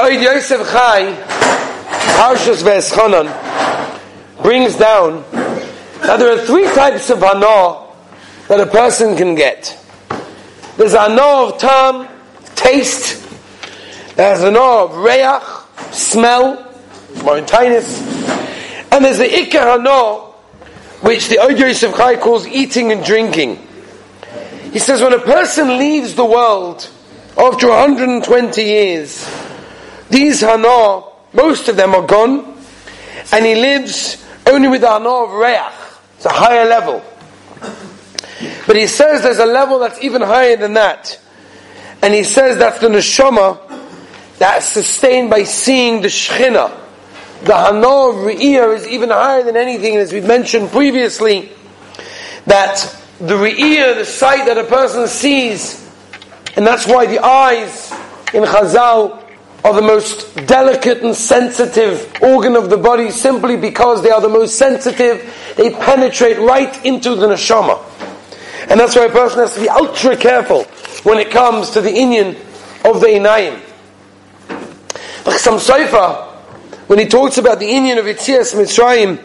The Oid Yosef Chai, Parshas Ve'eschanan, brings down that there are three types of hana that a person can get. There's hana of tam, taste. There's hana of reach, smell, mountainous. And there's the ikar hana, which the Oid Yosef Chai calls eating and drinking. He says when a person leaves the world after 120 years, these hana, most of them are gone, and he lives only with the hana of reach. It's a higher level. But he says there's a level that's even higher than that. And he says that's the neshama that's sustained by seeing the shechina. The hana of re'iyah is even higher than anything, as we've mentioned previously, that the re'iyah, the sight that a person sees, and that's why the eyes in Chazal are the most delicate and sensitive organ of the body simply because they are the most sensitive. They penetrate right into the neshama. And that's why a person has to be ultra careful when it comes to the inyan of the inayim. Some Saifa, when he talks about the inyan of Yitzias Mitzrayim,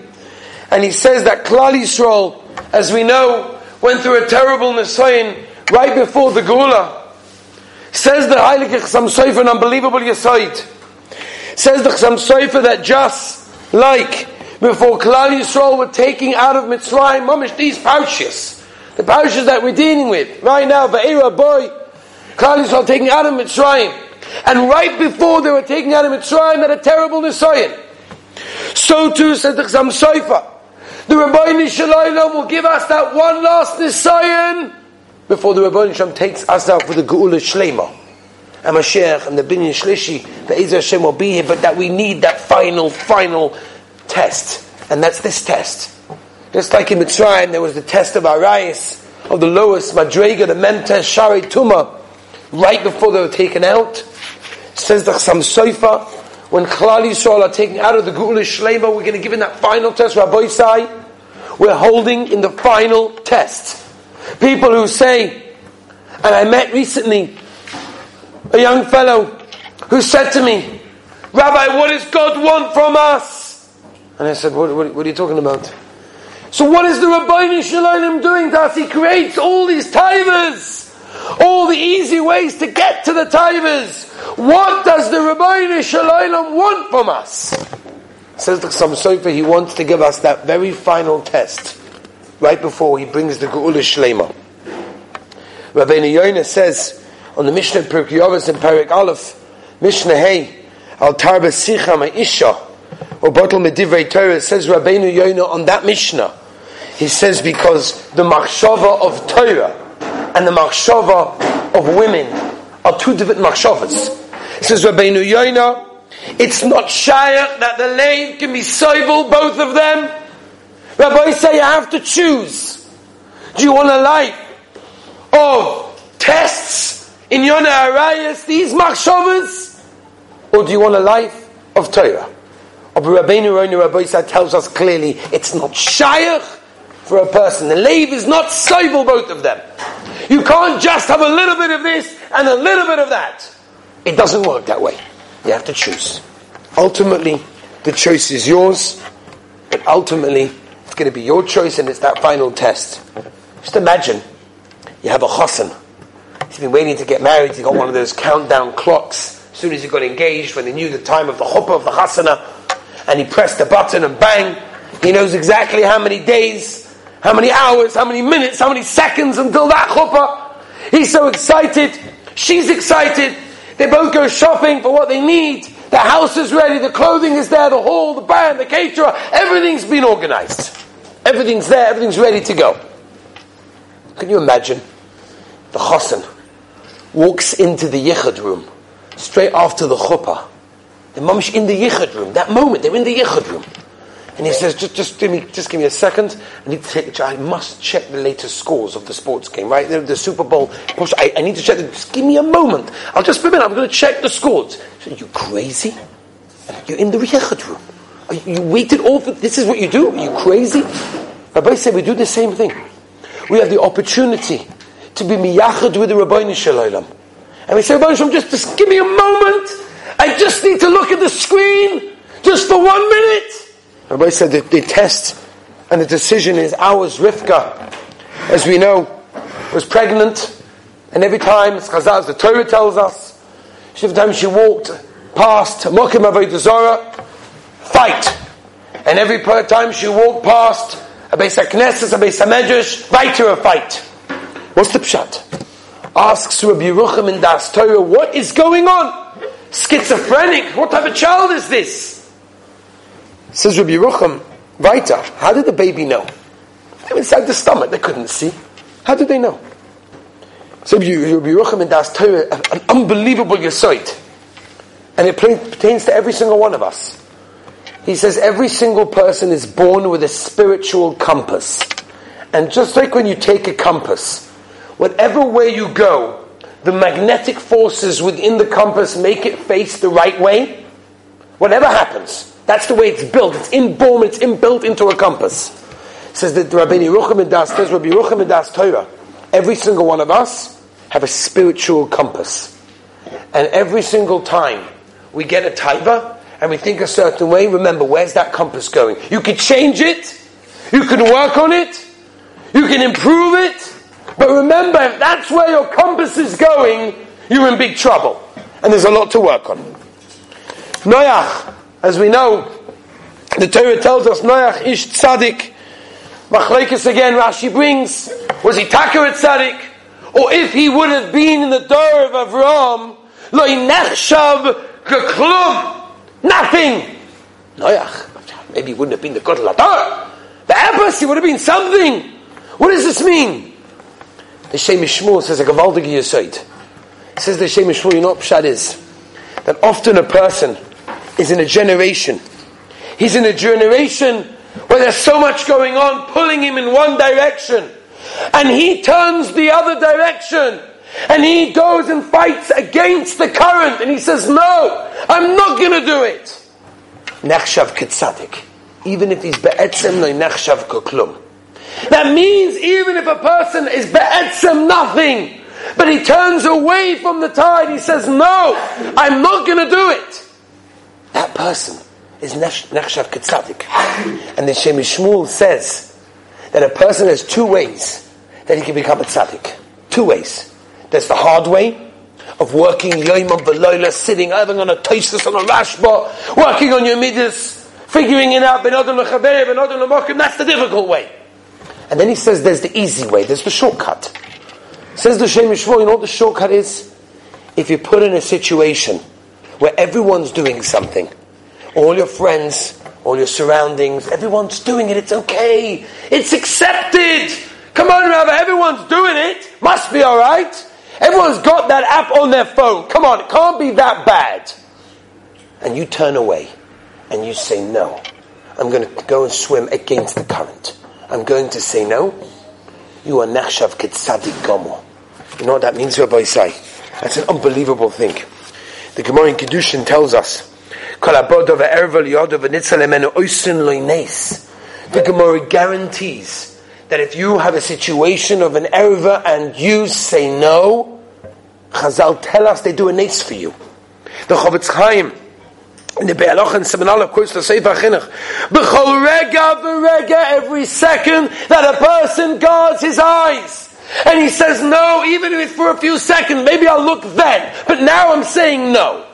and he says that Klal Yisrael, as we know, went through a terrible Nisayin right before the Gula. Says the Heilige Chasam Sofer, an unbelievable Yesoid. Says the Chasam Sofer that just like before Klal Yisrael were taking out of Mitzrayim, mamish, these pouches, the pouches that we're dealing with right now, Ba'ira boy, Klal Yisrael taking out of Mitzrayim. And right before they were taking out of Mitzrayim, had a terrible Nisayin. So too said the Chasam Sofer. The Rabbi Shalom will give us that one last Nisayin before the Rabbi Shem takes us out for the Geula Shlema. And Mashiach and the Binyan Shlishi, the Ezra Hashem will be here, but that we need that final, final test. And that's this test. Just like in Mitzrayim, there was the test of Arayis, of the lowest Madrega, the Mentes Shari Tuma, right before they were taken out. Says the Chasam Soifa, when Klal Yisrael are taken out of the Geula Shlema, we're going to give in that final test, Rabbi Sai. We're holding in the final test. People who say, and I met recently a young fellow who said to me, Rabbi, what does God want from us? And I said, what, what, what are you talking about? So what is the Rabbi Shalom doing to us? He creates all these taivas, all the easy ways to get to the taivas. What does the Rabbi Shalom want from us? Says the Chasam Sofer, he wants to give us that very final test right before he brings the Geula Shlema. Rabbeinu Yoina says on the Mishnah Pirkei Avos in Parak Aleph, Mishnah Hey, Al Tarba Sicha Ma'isha, or Bottle Medivrei Torah, says Rabbeinu Yoina on that Mishnah. He says because the Machshava of Torah and the Machshava of women are two different Machshavas. Says Rabbeinu Yoina, it's not shaykh that the lane can be soivel, both of them. Rabbi say you have to choose. Do you want a life of tests in Yonah Arayas, these machshavas, or do you want a life of Torah? Abu Rabbeinu Rabbi tells us clearly it's not shaykh for a person. The lave is not soivel, both of them. You can't just have a little bit of this and a little bit of that. It doesn't work that way. You have to choose. Ultimately, the choice is yours, but ultimately, it's going to be your choice and it's that final test. Just imagine you have a chassan. He's been waiting to get married. He got one of those countdown clocks. As soon as he got engaged, when they knew the time of the chuppah of the chasana, and he pressed the button and bang, he knows exactly how many days, how many hours, how many minutes, how many seconds until that chuppah. He's so excited. She's excited. They both go shopping for what they need. The house is ready. The clothing is there. The hall, the band, the caterer. Everything's been organized. Everything's there, everything's ready to go. Can you imagine? The chassan walks into the yichud room straight after the chuppah. The mum's in the yichud room. That moment, they're in the yichud room. And he says, just, just give me, just give me a second. I need to take. I must check the latest scores of the sports game. Right, the, the Super Bowl. I, I, need to check. The, just give me a moment. I'll just a minute. I'm going to check the scores. So, you crazy? You're in the yichud room. You waited all for, this is what you do? Are you crazy? Rabbi said we do the same thing. We have the opportunity to be miyachad with the Rabbi Shalom. And we say, Rabbi Shalom, just, just give me a moment. I just need to look at the screen just for one minute. Rabbi said that the test and the decision is ours. Rivka, as we know, was pregnant, and every time, as Chazal, the Torah tells us, every time she walked past Mokim Avodah fight. And every time she walked past a Beis HaKnesses, a Beis HaMedrash, fight to a fight. What's the pshat? Asks Rabbi Yerucham in Das Torah, what is going on? Schizophrenic? What type of child is this? Says Rabbi Yerucham, weiter, how did the baby know? They were inside the stomach, they couldn't see. How did they know? So Rabbi Yerucham in Das Torah, an unbelievable yisoid. And it pertains to every single one of us. He says every single person is born with a spiritual compass. And just like when you take a compass, whatever way you go, the magnetic forces within the compass make it face the right way. Whatever happens, that's the way it's built. It's inborn, it's inbuilt into a compass. It says that Rabbi and Das says Rabbi Yerucham Das Torah. Every single one of us have a spiritual compass. And every single time we get a taiva, and we think a certain way, remember, where's that compass going? You could change it, you can work on it, you can improve it, but remember, if that's where your compass is going, you're in big trouble. And there's a lot to work on. Noach, as we know, the Torah tells us Noach ish tzaddik. Machlekes again, Rashi brings, was he Taka tzaddik? Or if he would have been in the door of Avram, lo nechshav geklum. Nothing. Noach, maybe he wouldn't have been the Gadol Hador. The Abbas, he would have been something. What does this mean? The Shem says a Gavaldig Yisoid. Says the Shem Shmuel, you know what Pshad is? That often a person is in a generation. He's in a generation where there's so much going on, pulling him in one direction. And he turns the other direction. And he goes and fights against the current and he says, No, I'm not going to do it. Nechshav ketzadik. Even if he's be'etzem no nechshav koklum. That means even if a person is be'etzem nothing, but he turns away from the tide, he says, No, I'm not going to do it. That person is nechshav ketzadik. And the Shem Shmuel says that a person has two ways that he can become a tzaddik. Two ways. There's the hard way of working Yom Veloila, sitting, having on a Tosis on a Rashba, working on your midas, figuring it out, that's the difficult way. And then he says there's the easy way, there's the shortcut. Says the Shem Shmuel, you know what the shortcut is? If you're put in a situation where everyone's doing something, all your friends, all your surroundings, everyone's doing it, it's okay, it's accepted. Come on, Rabbi, everyone's doing it, must be alright. Everyone's got that app on their phone. Come on, it can't be that bad. And you turn away and you say, No, I'm going to go and swim against the current. I'm going to say no. You are Nachshav Ketzadik Gomo. You know what that means, Rabbi Isai? That's an unbelievable thing. The Gemara in Kedushin tells us, the Gemara guarantees that if you have a situation of an erva and you say no, Chazal tell us they do a nace for you. The Chofetz Chaim, in the Be'aloch and Seminal, quotes the Sefer Chinuch, B'chol rega v'rega, every second that a person guards his eyes. And he says no, even if it's for a few seconds, maybe I'll look then, but now I'm saying no.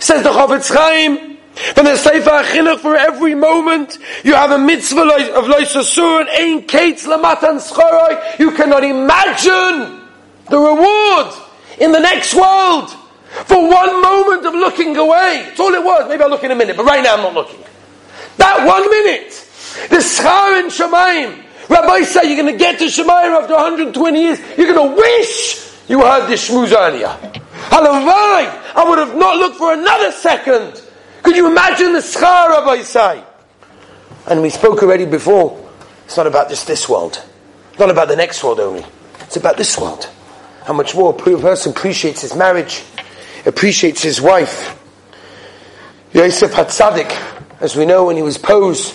Says the Chofetz Chaim, from the Sefer Chinuch, for every moment, you have a mitzvah of Loisasur and Ein Kates Lamatan Schoroi. You cannot imagine the reward in the next world for one moment of looking away. It's all it was. Maybe I'll look in a minute, but right now I'm not looking. That one minute, the schar in Shemaim. Rabbi say you're going to get to Shemaim after 120 years. You're going to wish you heard this shmuz earlier. Halavai, I would have not looked for another second could you imagine the schar of Isai? And we spoke already before. It's not about just this world. It's not about the next world only. It's about this world. How much more a person appreciates his marriage, appreciates his wife. Yosef Hatzadik, as we know when he was posed,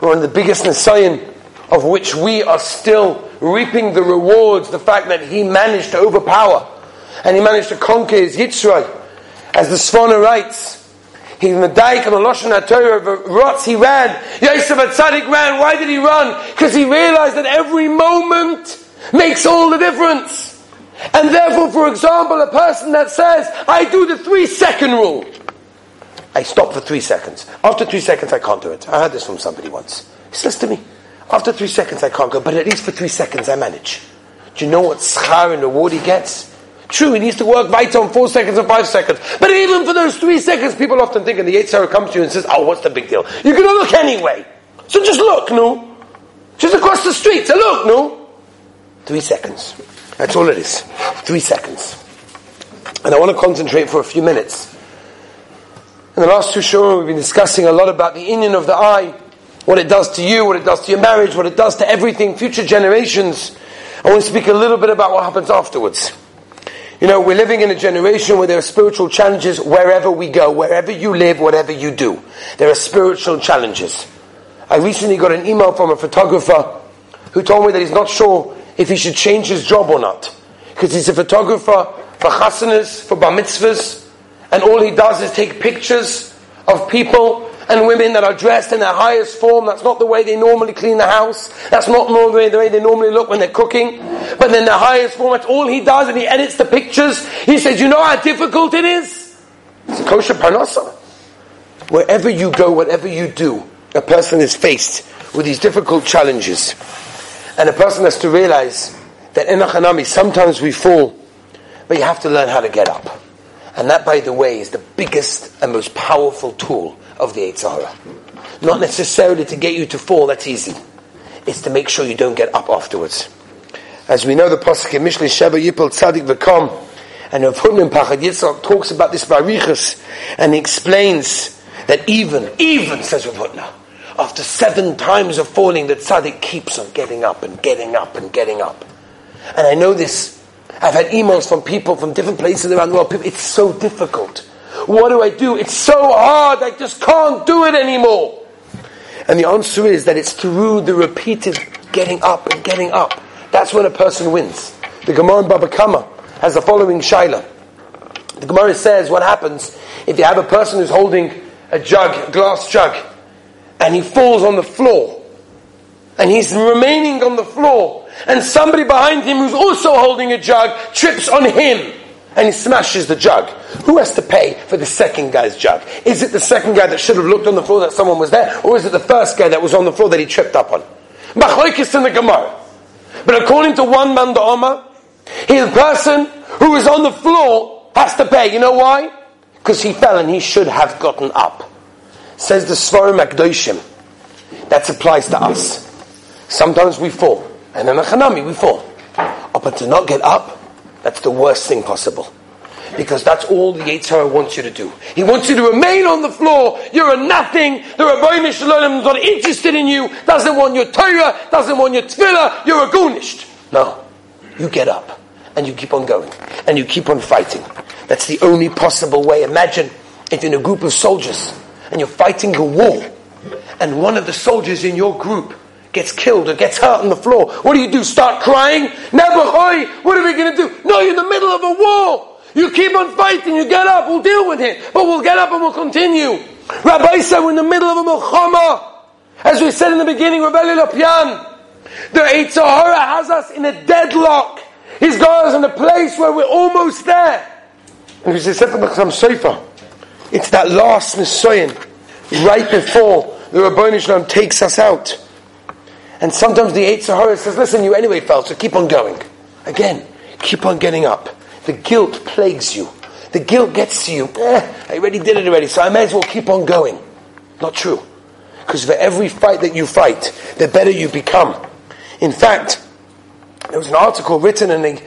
one of the biggest Nisayan of which we are still reaping the rewards, the fact that he managed to overpower and he managed to conquer his Yitzray As the Sforno writes, He's Medaik on the Lashon of Rotz, he ran. Yosef Atzadik ran. Why did he run? Because he realized that every moment makes all the difference. And therefore, for example, a person that says, I do the three second rule. I stop for three seconds. After three seconds, I can't do it. I heard this from somebody once. He says to me, after three seconds, I can't go, but at least for three seconds, I manage. Do you know what schar and reward he gets? True, he needs to work right on four seconds and five seconds. But even for those three seconds, people often think, and the Yitzhak comes to you and says, oh, what's the big deal? You're going to look anyway. So just look, no? Just across the street, so look, no? Three seconds. That's all it is. Three seconds. And I want to concentrate for a few minutes. In the last two shows, we've been discussing a lot about the inyan of the eye, what it does to you, what it does to your marriage, what it does to everything, future generations. I want to speak a little bit about what happens afterwards. You know, we're living in a generation where there are spiritual challenges wherever we go, wherever you live, whatever you do. There are spiritual challenges. I recently got an email from a photographer who told me that he's not sure if he should change his job or not. Because he's a photographer for chasanas, for bar mitzvahs, and all he does is take pictures of people and women that are dressed in their highest form. That's not the way they normally clean the house. That's not normally the way they normally look when they're cooking. But in the highest form, that's all he does, and he edits the pictures. He says, "You know how difficult it is." It's kosher parnasa. Wherever you go, whatever you do, a person is faced with these difficult challenges, and a person has to realize that in a sometimes we fall, but you have to learn how to get up. And that, by the way, is the biggest and most powerful tool of the Eitzahara. Not necessarily to get you to fall, that's easy. It's to make sure you don't get up afterwards. As we know, the Pasuk in Mishlei Sheva Yipol Tzadik V'Kom, and Rav Hutner Pachad Yitzchak talks about this Barichas, and he explains that even, even, says Rav Hutna, after seven times of falling, the tzaddik keeps on getting up and getting up and getting up. And I know this. I've had emails from people from different places around the world. People, it's so difficult. What do I do? It's so hard, I just can't do it anymore. And the answer is that it's through the repeated getting up and getting up. That's when a person wins. The Gemara in Baba Kama has the following shaila. The Gemara says what happens if you have a person who's holding a jug, a glass jug, and he falls on the floor, and he's remaining on the floor, and somebody behind him who's also holding a jug trips on him and he smashes the jug. Who has to pay for the second guy's jug? Is it the second guy that should have looked on the floor that someone was there, or is it the first guy that was on the floor that he tripped up on? Machlokes in the Gemara. But according to one man the the person who is on the floor has to pay. You know why? Because he fell and he should have gotten up. Says the Svarim Akdoshim. That applies to us. Sometimes we fall. And in a Hanami we fall. but to not get up, that's the worst thing possible. Because that's all the Yitzhar wants you to do. He wants you to remain on the floor. You're a nothing. The Rabbi Shalom is not interested in you. Doesn't want your Torah. Doesn't want your tefillah. You're a gunished. No. You get up. And you keep on going. And you keep on fighting. That's the only possible way. Imagine if in a group of soldiers and you're fighting a war and one of the soldiers in your group gets killed or gets hurt on the floor, what do you do? Start crying? Never, what are we going to do? No, you're in the middle of a war. You keep on fighting, you get up, we'll deal with it. But we'll get up and we'll continue. Rabbi said we're in the middle of a milchama. As we said in the beginning, Rabbi Lopian, the Eitzahara has us in a deadlock. He's got us in a place where we're almost there. And we said, it's that last Nisayan, right before the Rabbi Shalom takes us out. And sometimes the Eitzahara says, listen, you anyway fell, so keep on going. Again, keep on getting up. The guilt plagues you. The guilt gets to you. Eh, I already did it already, so I may as well keep on going. Not true. Because for every fight that you fight, the better you become. In fact, there was an article written in a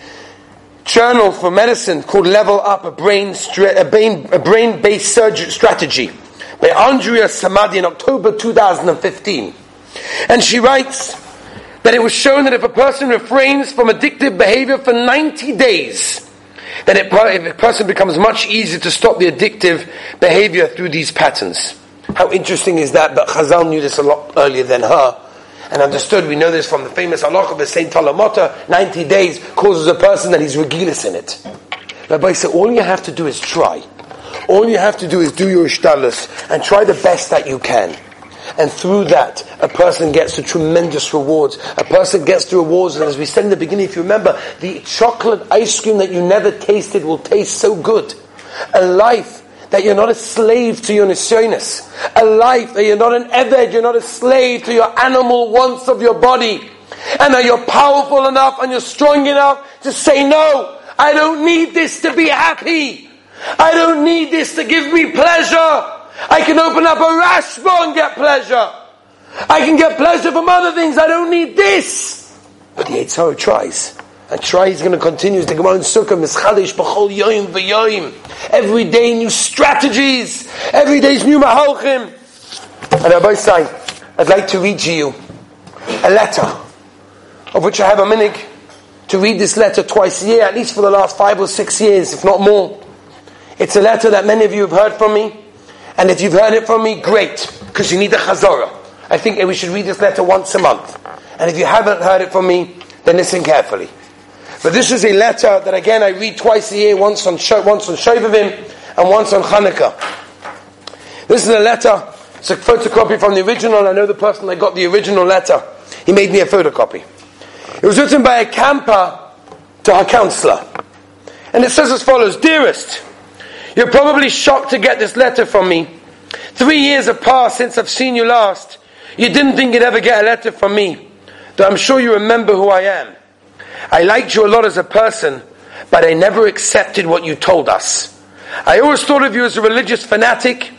journal for medicine called Level Up, a brain, stra- a brain, a brain-based strategy by Andrea Samadi in October 2015. And she writes that it was shown that if a person refrains from addictive behavior for 90 days, then it, a person becomes much easier to stop the addictive behavior through these patterns. How interesting is that? But Chazal knew this a lot earlier than her and understood. We know this from the famous halach of the Saint Talamota. 90 days causes a person that he's regilis in it. Rabbi said, all you have to do is try. All you have to do is do your ishtalus and try the best that you can. And through that, a person gets the tremendous rewards. A person gets the rewards, and as we said in the beginning, if you remember, the chocolate ice cream that you never tasted will taste so good. A life that you're not a slave to your nisyonis. A life that you're not an eved, you're not a slave to your animal wants of your body. And that you're powerful enough and you're strong enough to say, no, I don't need this to be happy. I don't need this to give me pleasure. I can open up a rashba and get pleasure. I can get pleasure from other things. I don't need this. But the Yitzhak tries. And try he's going to continue. The Gemara in Sukkah, Mischadish, B'chol Yoim V'yoim. Every day new strategies. Every day is new Mahalchim. And Rabbi say, I'd like to read to you a letter, of which I have a minig to read this letter twice a year, at least for the last five or six years, if not more. It's a letter that many of you have heard from me. And if you've heard it from me, great, because you need a chazorah. I think we should read this letter once a month. And if you haven't heard it from me, then listen carefully. But this is a letter that again I read twice a year, once on once on Shovavim and once on Hanukkah. This is a letter. It's a photocopy from the original. I know the person that got the original letter. He made me a photocopy. It was written by a camper to her counselor. And it says as follows Dearest, you're probably shocked to get this letter from me. Three years have passed since I've seen you last. You didn't think you'd ever get a letter from me, though I'm sure you remember who I am. I liked you a lot as a person, but I never accepted what you told us. I always thought of you as a religious fanatic.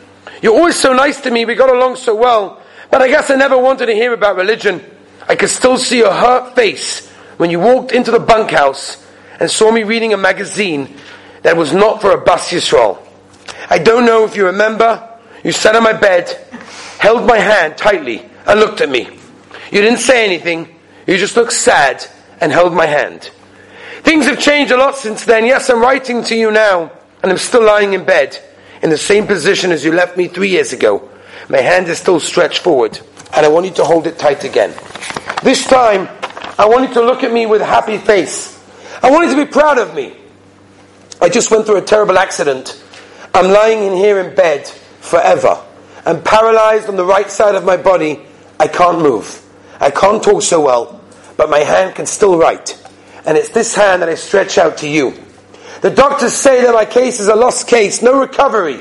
You're always so nice to me, we got along so well, but I guess I never wanted to hear about religion. I could still see your hurt face when you walked into the bunkhouse and saw me reading a magazine that was not for a bas Yisrael. I don't know if you remember, you sat on my bed, held my hand tightly, and looked at me. You didn't say anything, you just looked sad and held my hand. Things have changed a lot since then. Yes, I'm writing to you now, and I'm still lying in bed, in the same position as you left me three years ago. My hand is still stretched forward, and I want you to hold it tight again. This time, I want you to look at me with a happy face. I want you to be proud of me. I just went through a terrible accident. I'm lying in here in bed forever. I'm paralyzed on the right side of my body. I can't move. I can't talk so well but my hand can still write. And it's this hand that I stretch out to you. The doctors say that my case is a lost case, no recovery.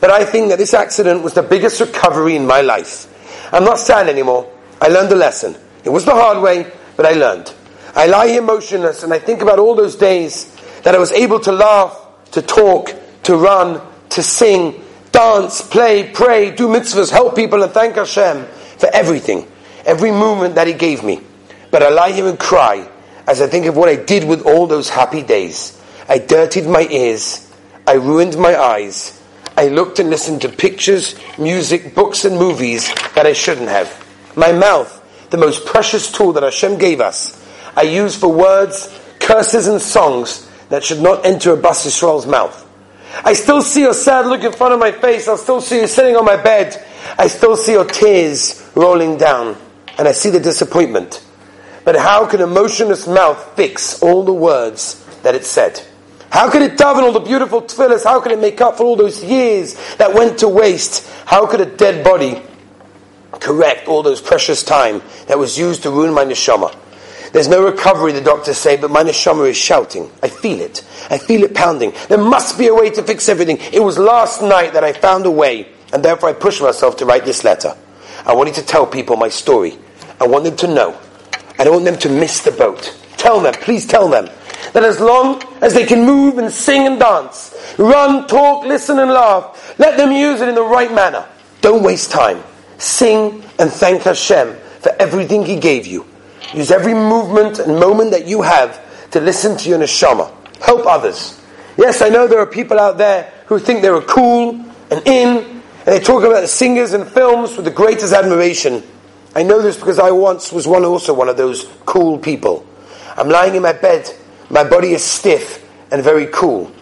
But I think that this accident was the biggest recovery in my life. I'm not sad anymore. I learned a lesson. It was the hard way, but I learned. I lie here motionless and I think about all those days that I was able to laugh, to talk, to run, to sing, dance, play, pray, do mitzvahs, help people and thank Hashem for everything. Every movement that He gave me. But I lie here and cry as I think of what I did with all those happy days. I dirtied my ears. I ruined my eyes. I looked and listened to pictures, music, books, and movies that I shouldn't have. My mouth, the most precious tool that Hashem gave us, I use for words, curses, and songs that should not enter a Bas Yisrael's mouth. I still see your sad look in front of my face. I'll still see you sitting on my bed. I still see your tears rolling down. And I see the disappointment. But how can a motionless mouth fix all the words that it said? How could it daven all the beautiful tefillahs? How could it make up for all those years that went to waste? How could a dead body correct all those precious time that was used to ruin my neshama? There's no recovery, the doctors say, but my neshama is shouting. I feel it. I feel it pounding. There must be a way to fix everything. It was last night that I found a way, and therefore I pushed myself to write this letter. I wanted to tell people my story. I want them to know I don't want them to miss the boat. Tell them, please tell them, that as long as they can move and sing and dance, run, talk, listen and laugh, let them use it in the right manner. Don't waste time. Sing and thank Hashem for everything He gave you. Use every movement and moment that you have to listen to your neshama. Help others. Yes, I know there are people out there who think they're cool and in, and they talk about the singers and films with the greatest admiration. I know this because I once was one also one of those cool people. I'm lying in my bed, my body is stiff and very cool.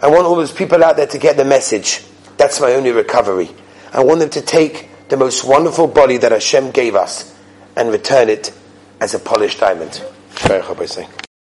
I want all those people out there to get the message. That's my only recovery. I want them to take the most wonderful body that Hashem gave us and return it as a polished diamond.